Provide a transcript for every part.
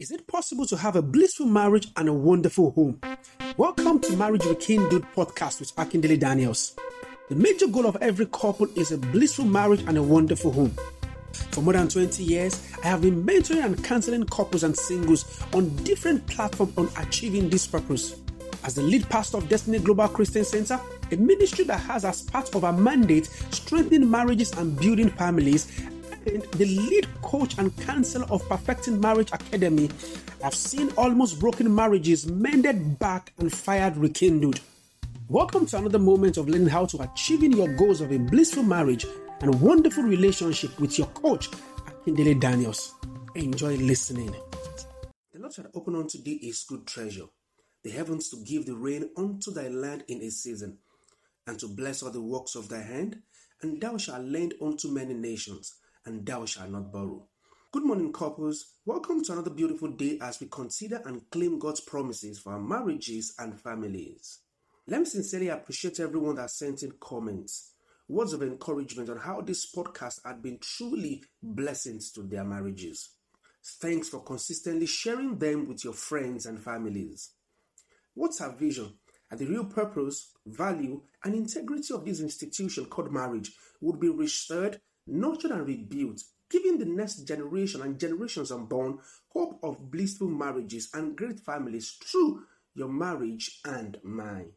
Is it possible to have a blissful marriage and a wonderful home? Welcome to Marriage Rekindled podcast with Akindele Daniels. The major goal of every couple is a blissful marriage and a wonderful home. For more than 20 years, I have been mentoring and counseling couples and singles on different platforms on achieving this purpose. As the lead pastor of Destiny Global Christian Center, a ministry that has as part of our mandate strengthening marriages and building families, the lead coach and counselor of Perfecting Marriage Academy, I've seen almost broken marriages mended back and fired rekindled. Welcome to another moment of learning how to achieving your goals of a blissful marriage and wonderful relationship with your coach, Akindele Daniels. Enjoy listening. The Lord shall open unto thee is good treasure, the heavens to give the rain unto thy land in a season, and to bless all the works of thy hand, and thou shalt lend unto many nations and thou shalt not borrow. Good morning, couples. Welcome to another beautiful day as we consider and claim God's promises for our marriages and families. Let me sincerely appreciate everyone that sent in comments, words of encouragement on how this podcast had been truly blessings to their marriages. Thanks for consistently sharing them with your friends and families. What's our vision? And the real purpose, value, and integrity of this institution called marriage would be restored nurtured and rebuilt, giving the next generation and generations unborn hope of blissful marriages and great families through your marriage and mine.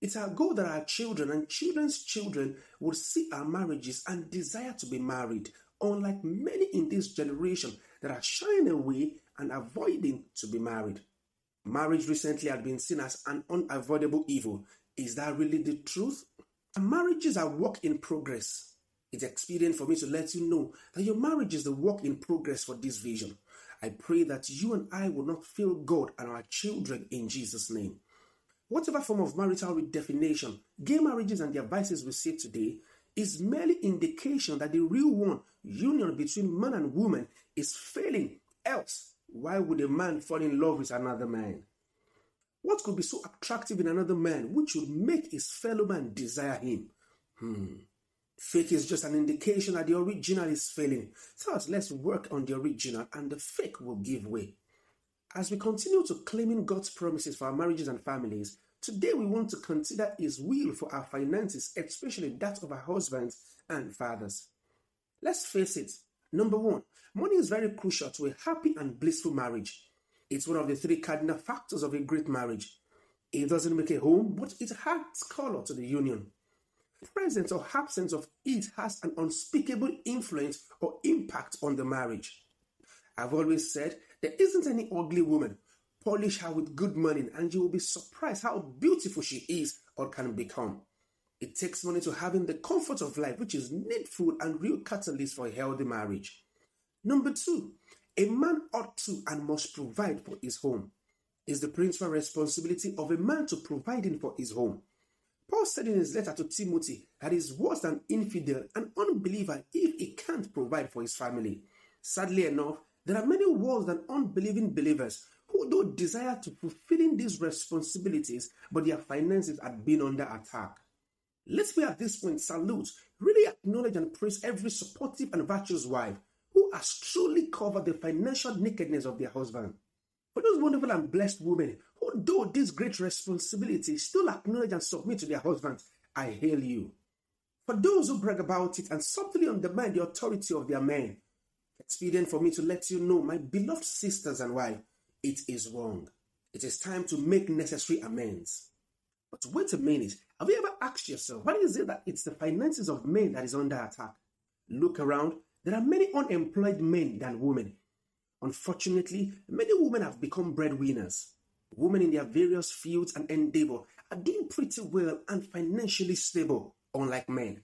It's our goal that our children and children's children will see our marriages and desire to be married, unlike many in this generation that are shying away and avoiding to be married. Marriage recently had been seen as an unavoidable evil. Is that really the truth? marriages are work in progress. It's expedient for me to let you know that your marriage is the work in progress for this vision. I pray that you and I will not fail God and our children in Jesus' name. Whatever form of marital redefinition gay marriages and their vices we see today is merely indication that the real one, union between man and woman, is failing. Else, why would a man fall in love with another man? What could be so attractive in another man which would make his fellow man desire him? Hmm. Fake is just an indication that the original is failing. Thus, let's work on the original and the fake will give way. As we continue to claiming God's promises for our marriages and families, today we want to consider His will for our finances, especially that of our husbands and fathers. Let's face it, number one, money is very crucial to a happy and blissful marriage. It's one of the three cardinal factors of a great marriage. It doesn't make a home, but it adds color to the union presence or absence of it has an unspeakable influence or impact on the marriage. I've always said there isn't any ugly woman. Polish her with good money and you will be surprised how beautiful she is or can become. It takes money to having the comfort of life, which is needful and real catalyst for a healthy marriage. Number two, a man ought to and must provide for his home. It's the principal responsibility of a man to providing for his home. Paul said in his letter to Timothy that he's worse than infidel and unbeliever if he can't provide for his family. Sadly enough, there are many worse than unbelieving believers who do desire to fulfilling these responsibilities, but their finances have been under attack. Let's be at this point salute, really acknowledge and praise every supportive and virtuous wife who has truly covered the financial nakedness of their husband. For those wonderful and blessed women who though this great responsibility still acknowledge and submit to their husbands, I hail you. For those who brag about it and subtly undermine the authority of their men, expedient for me to let you know, my beloved sisters and wives, it is wrong. It is time to make necessary amends. But wait a minute, have you ever asked yourself, why is it that it's the finances of men that is under attack? Look around, there are many unemployed men than women. Unfortunately, many women have become breadwinners. Women in their various fields and endeavor are doing pretty well and financially stable, unlike men.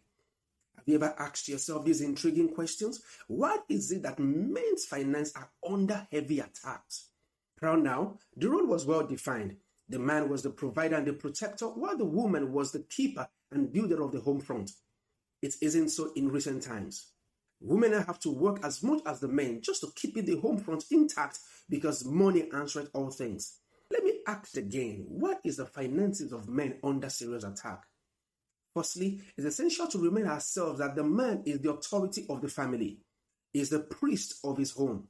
Have you ever asked yourself these intriguing questions? What is it that men's finance are under heavy attacks? Proud now, the role was well defined. The man was the provider and the protector, while the woman was the keeper and builder of the home front. It isn't so in recent times. Women have to work as much as the men just to keep the home front intact because money answers all things. Let me ask again what is the finances of men under serious attack? Firstly, it's essential to remind ourselves that the man is the authority of the family, is the priest of his home.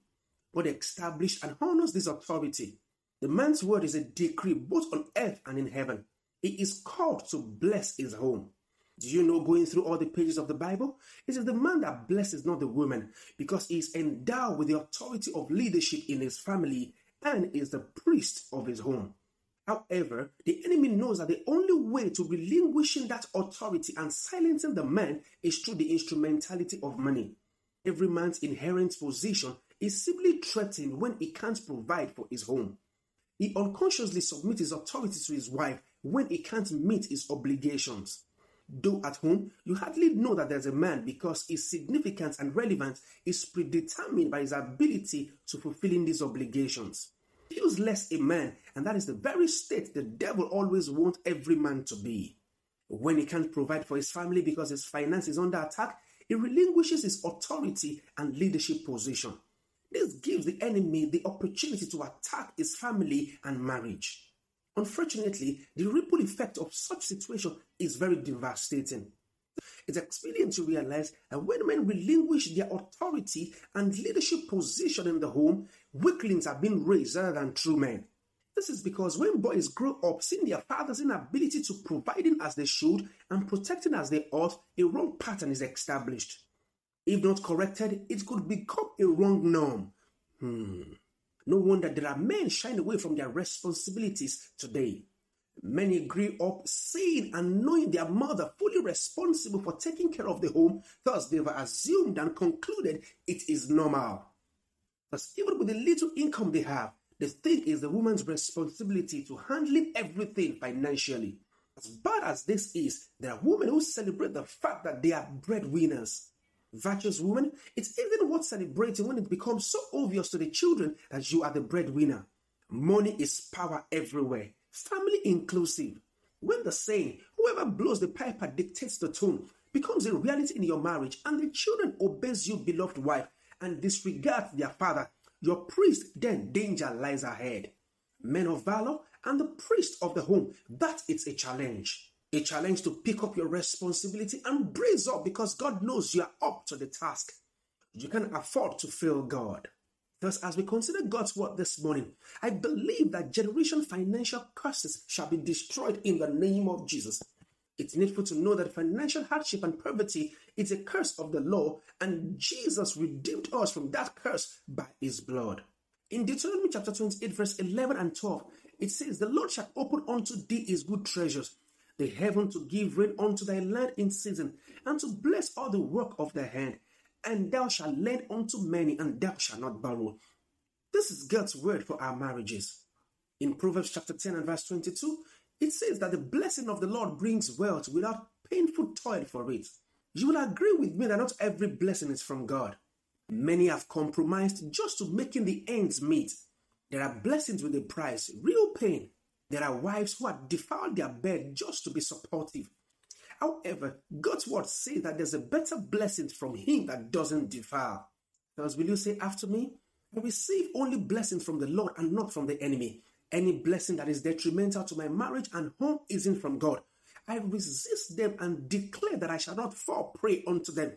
God established and honors this authority. The man's word is a decree both on earth and in heaven. He is called to bless his home. Do you know going through all the pages of the Bible? It is the man that blesses, not the woman, because he is endowed with the authority of leadership in his family and is the priest of his home. However, the enemy knows that the only way to relinquishing that authority and silencing the man is through the instrumentality of money. Every man's inherent position is simply threatened when he can't provide for his home. He unconsciously submits his authority to his wife when he can't meet his obligations. Though at home, you hardly know that there's a man because his significance and relevance is predetermined by his ability to fulfilling these obligations. Feels less a man, and that is the very state the devil always wants every man to be. When he can't provide for his family because his finance is under attack, he relinquishes his authority and leadership position. This gives the enemy the opportunity to attack his family and marriage. Unfortunately, the ripple effect of such situation is very devastating. It's expedient to realize that when men relinquish their authority and leadership position in the home, weaklings are being raised rather than true men. This is because when boys grow up seeing their father's inability to providing as they should and protecting as they ought, a wrong pattern is established. If not corrected, it could become a wrong norm. Hmm. No wonder there are men shying away from their responsibilities today. Many grew up seeing and knowing their mother fully responsible for taking care of the home, thus, they were assumed and concluded it is normal. Thus, even with the little income they have, they think it's the woman's responsibility to handling everything financially. As bad as this is, there are women who celebrate the fact that they are breadwinners virtuous woman, it's even worth celebrating when it becomes so obvious to the children that you are the breadwinner. Money is power everywhere, family inclusive. When the saying, whoever blows the piper dictates the tune, becomes a reality in your marriage, and the children obeys you, beloved wife, and disregards their father, your priest, then danger lies ahead. Men of valor and the priest of the home, that is a challenge a challenge to pick up your responsibility and brace up because God knows you are up to the task. You can afford to fail God. Thus, as we consider God's word this morning, I believe that generation financial curses shall be destroyed in the name of Jesus. It's needful to know that financial hardship and poverty is a curse of the law, and Jesus redeemed us from that curse by his blood. In Deuteronomy chapter 28, verse 11 and 12, it says, The Lord shall open unto thee his good treasures the heaven to give rain unto thy land in season, and to bless all the work of thy hand. And thou shalt lend unto many, and thou shalt not borrow. This is God's word for our marriages. In Proverbs chapter 10 and verse 22, it says that the blessing of the Lord brings wealth without painful toil for it. You will agree with me that not every blessing is from God. Many have compromised just to making the ends meet. There are blessings with a price, real pain, there are wives who have defiled their bed just to be supportive. However, God's word says that there's a better blessing from Him that doesn't defile. Thus, will you say after me? I receive only blessings from the Lord and not from the enemy. Any blessing that is detrimental to my marriage and home isn't from God. I resist them and declare that I shall not fall prey unto them.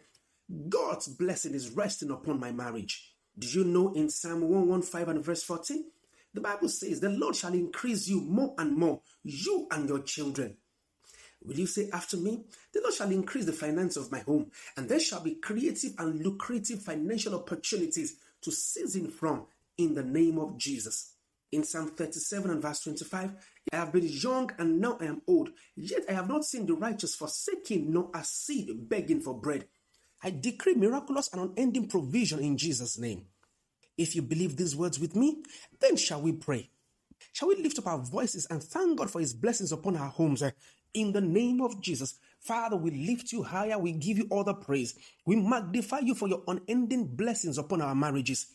God's blessing is resting upon my marriage. Do you know in Psalm 115 and verse 14? The Bible says, The Lord shall increase you more and more, you and your children. Will you say after me? The Lord shall increase the finance of my home, and there shall be creative and lucrative financial opportunities to seize season from in the name of Jesus. In Psalm 37 and verse 25, I have been young and now I am old, yet I have not seen the righteous forsaking nor a seed begging for bread. I decree miraculous and unending provision in Jesus' name. If you believe these words with me, then shall we pray. Shall we lift up our voices and thank God for his blessings upon our homes? In the name of Jesus, Father, we lift you higher. We give you all the praise. We magnify you for your unending blessings upon our marriages.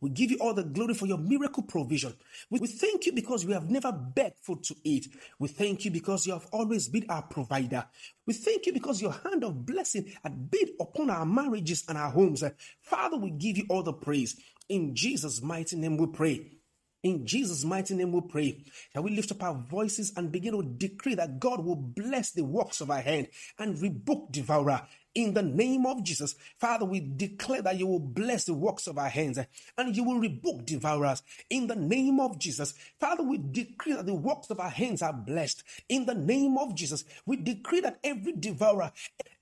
We give you all the glory for your miracle provision. We, thank you because we have never begged food to eat. We thank you because you have always been our provider. We thank you because your hand of blessing had been upon our marriages and our homes. Father, we give you all the praise. In Jesus' mighty name we pray. In Jesus' mighty name we pray. Shall we lift up our voices and begin to decree that God will bless the works of our hand and rebuke devourer in the name of Jesus. Father, we declare that you will bless the works of our hands and you will rebuke devourers in the name of Jesus. Father, we decree that the works of our hands are blessed in the name of Jesus. We decree that every devourer,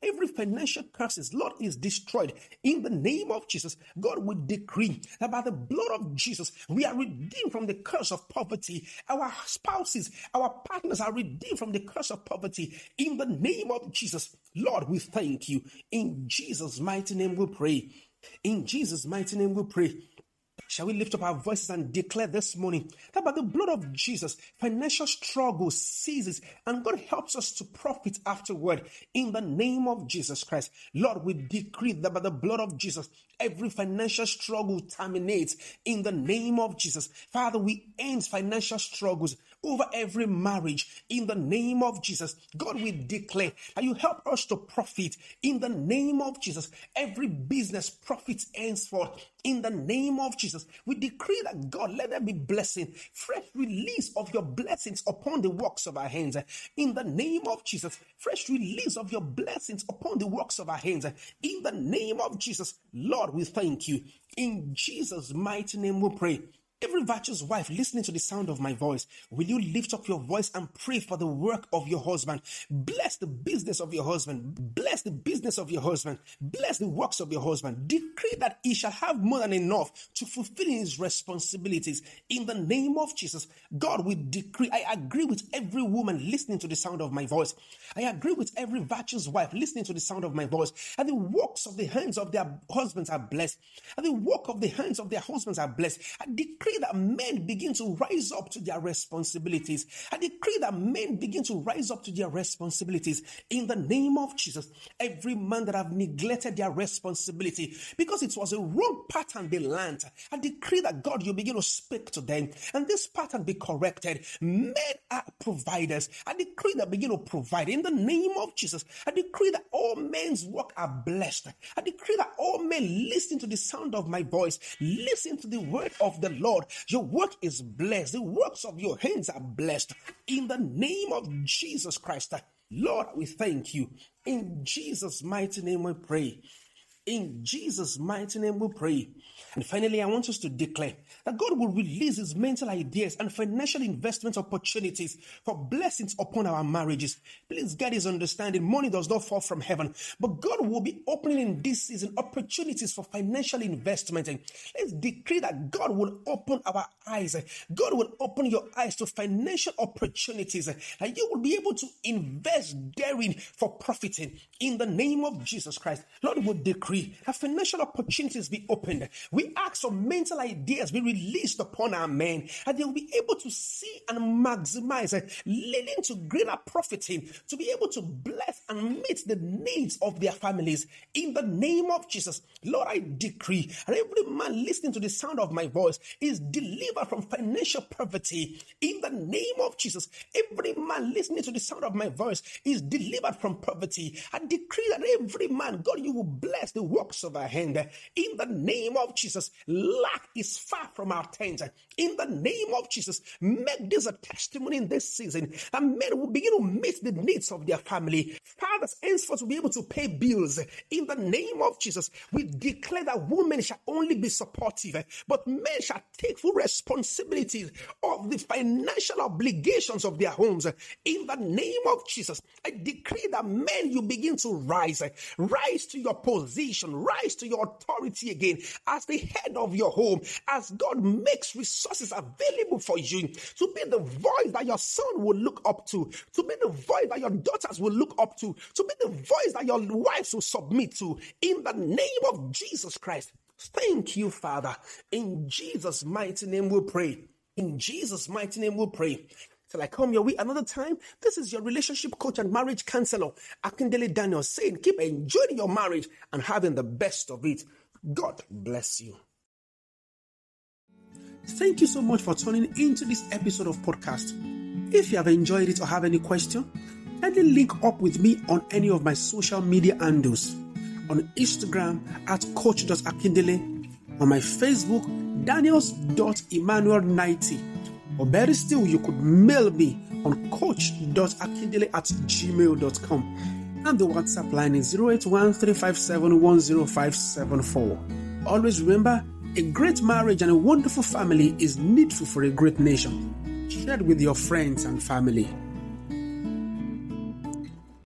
every financial curses, Lord, is destroyed in the name of Jesus. God, will decree that by the blood of Jesus, we are redeemed from the curse of poverty. Our spouses, our partners are redeemed from the curse of poverty in the name of Jesus. Lord, we thank you. In Jesus' mighty name we pray. In Jesus' mighty name we pray. Shall we lift up our voices and declare this morning that by the blood of Jesus, financial struggle ceases and God helps us to profit afterward in the name of Jesus Christ. Lord, we decree that by the blood of Jesus, every financial struggle terminates in the name of Jesus. Father, we end financial struggles over every marriage in the name of Jesus. God, we declare that you help us to profit in the name of Jesus. Every business profits henceforth in the name of Jesus. We decree that God, let there be blessing, fresh release of your blessings upon the works of our hands in the name of Jesus. Fresh release of your blessings upon the works of our hands in the name of Jesus. Lord, we thank you. In Jesus' mighty name we pray. Every virtuous wife listening to the sound of my voice, will you lift up your voice and pray for the work of your husband? Bless the business of your husband. Bless the business of your husband. Bless the works of your husband. Decree that he shall have more than enough to fulfill his responsibilities. In the name of Jesus, God will decree. I agree with every woman listening to the sound of my voice. I agree with every virtuous wife listening to the sound of my voice. And the works of the hands of their husbands are blessed. And the work of the hands of their husbands are blessed. I decree decree that men begin to rise up to their responsibilities. I decree that men begin to rise up to their responsibilities in the name of Jesus. Every man that have neglected their responsibility because it was a wrong pattern they learned. I decree that God, you begin to speak to them and this pattern be corrected. Men are providers. I decree that begin to provide in the name of Jesus. I decree that all men's work are blessed. I decree that all men listen to the sound of my voice, listen to the word of the Lord Lord. Your work is blessed. The works of your hands are blessed. In the name of Jesus Christ. Lord, we thank you. In Jesus' mighty name we pray. In Jesus' mighty name we pray. And finally, I want us to declare that God will release His mental ideas and financial investment opportunities for blessings upon our marriages. Please get His understanding. Money does not fall from heaven, but God will be opening in this season opportunities for financial investment. And let's decree that God will open our eyes. God will open your eyes to financial opportunities, and you will be able to invest therein for profiting in the name of Jesus Christ. Lord, will decree free, that financial opportunities be opened. We ask for mental ideas be released upon our men, and they will be able to see and maximize, leading to greater profiting, to be able to bless and meet the needs of their families. In the name of Jesus, Lord, I decree, and every man listening to the sound of my voice is delivered from financial poverty. In the name of Jesus, every man listening to the sound of my voice is delivered from poverty. I decree that every man, God, you will bless the works of our hand. In the name of Jesus, lack is far from our tent. In the name of Jesus, make this a testimony in this season. And men will begin to meet the needs of their family. Fathers henceforth will be able to pay bills. In the name of Jesus, we declare that women shall only be supportive, but men shall take full responsibilities of the financial obligations of their homes. In the name of Jesus, I decree that men you begin to rise, rise to your position position, rise to your authority again as the head of your home, as God makes resources available for you to be the voice that your son will look up to, to be the voice that your daughters will look up to, to be the voice that your wives will submit to. In the name of Jesus Christ. Thank you, Father. In Jesus' mighty name we pray. In Jesus' mighty name we pray. Till I come your way another time, this is your relationship coach and marriage counselor, Akindele Daniel, saying, keep enjoying your marriage and having the best of it. God bless you. Thank you so much for tuning into this episode of podcast. If you have enjoyed it or have any question, kindly link up with me on any of my social media handles. On Instagram at coach.akindele, on my Facebook, daniels.emmanuel90 or better still, you could mail me on coach.akindele at gmail.com. and the WhatsApp line is 081 Always remember, a great marriage and a wonderful family is needful for a great nation. Share it with your friends and family.